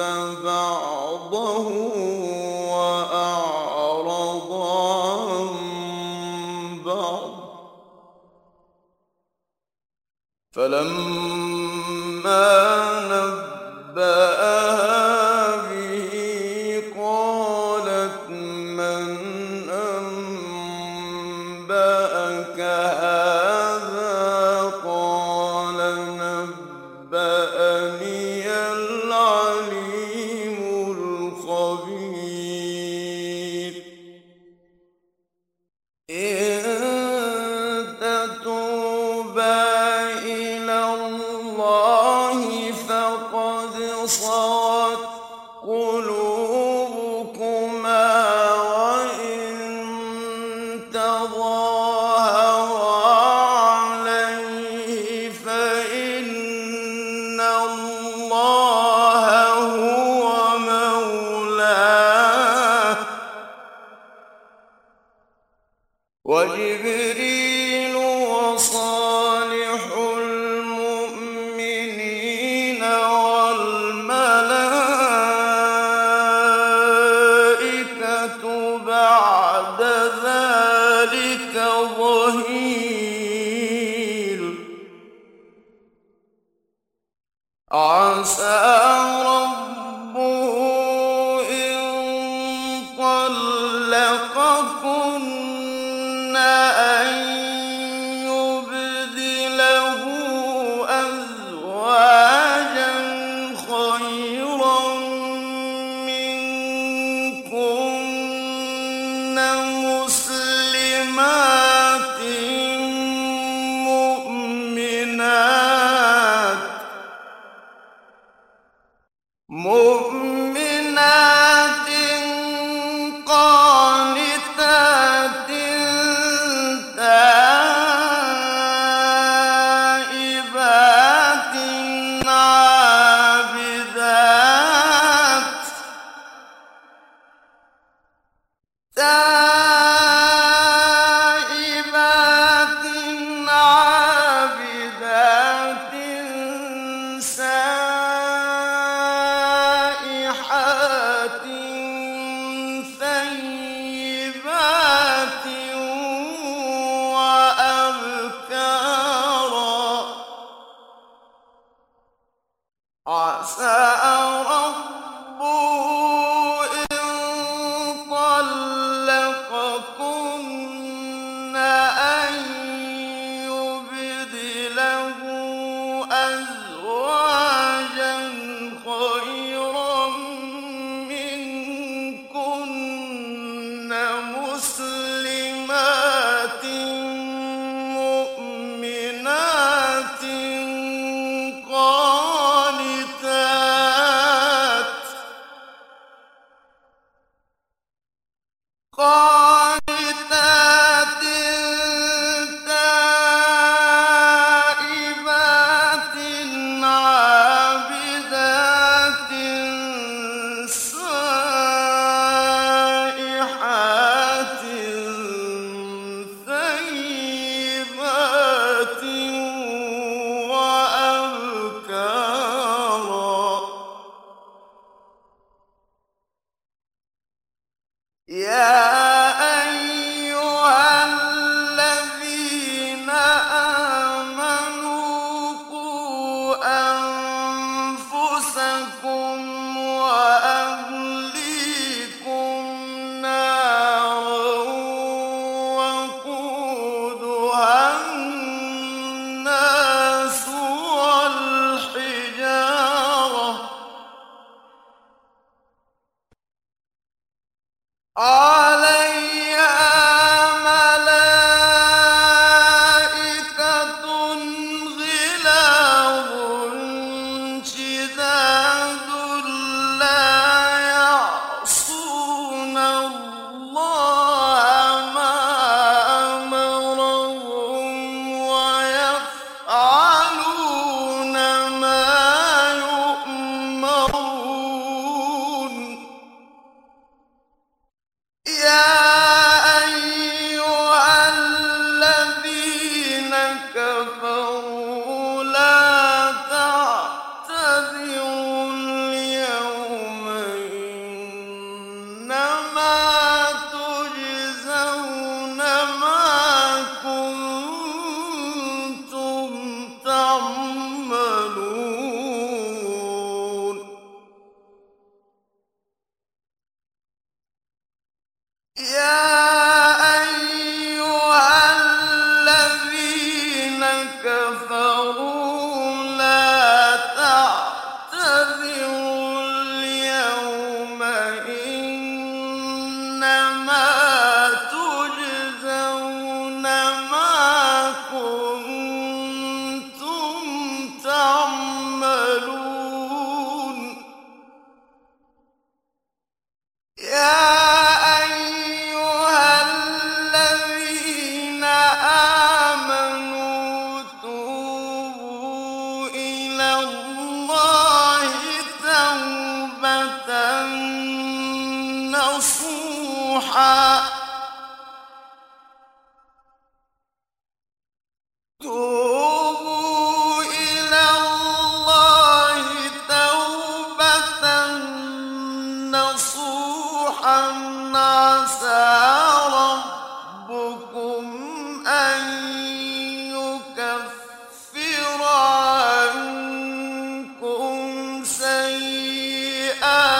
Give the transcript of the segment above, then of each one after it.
فبعد تَضَاءَ ضحى توبوا إلى الله توبة نصوحا عسى ربكم أن يكفر عنكم سيئات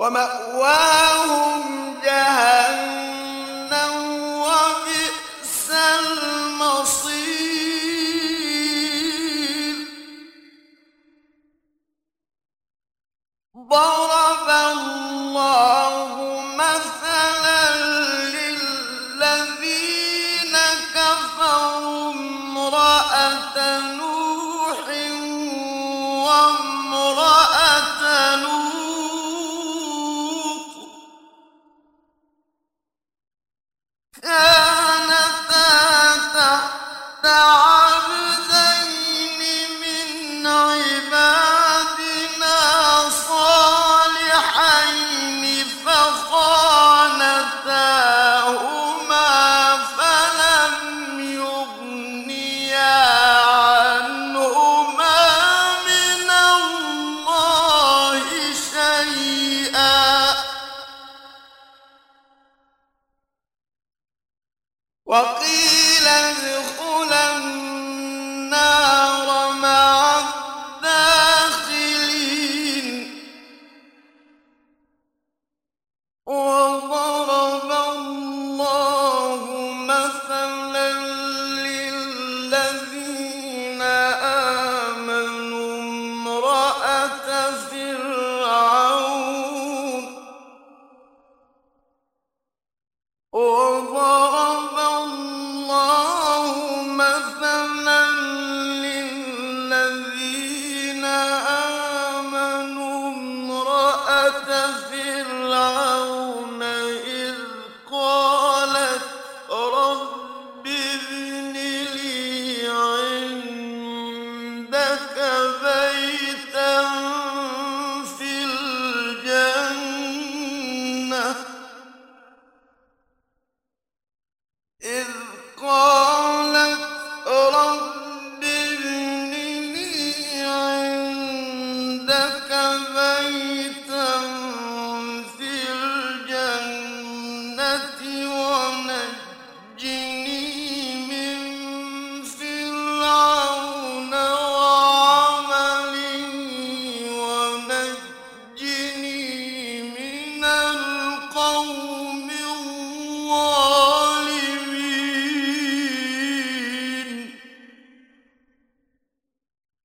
ومأواه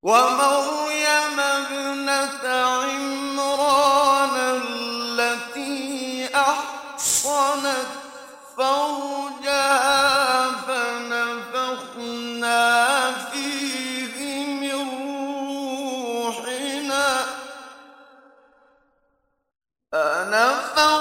ومريم ابنة عمران التي أحصنت فرجها فنفخنا فيه من روحنا. فنفخنا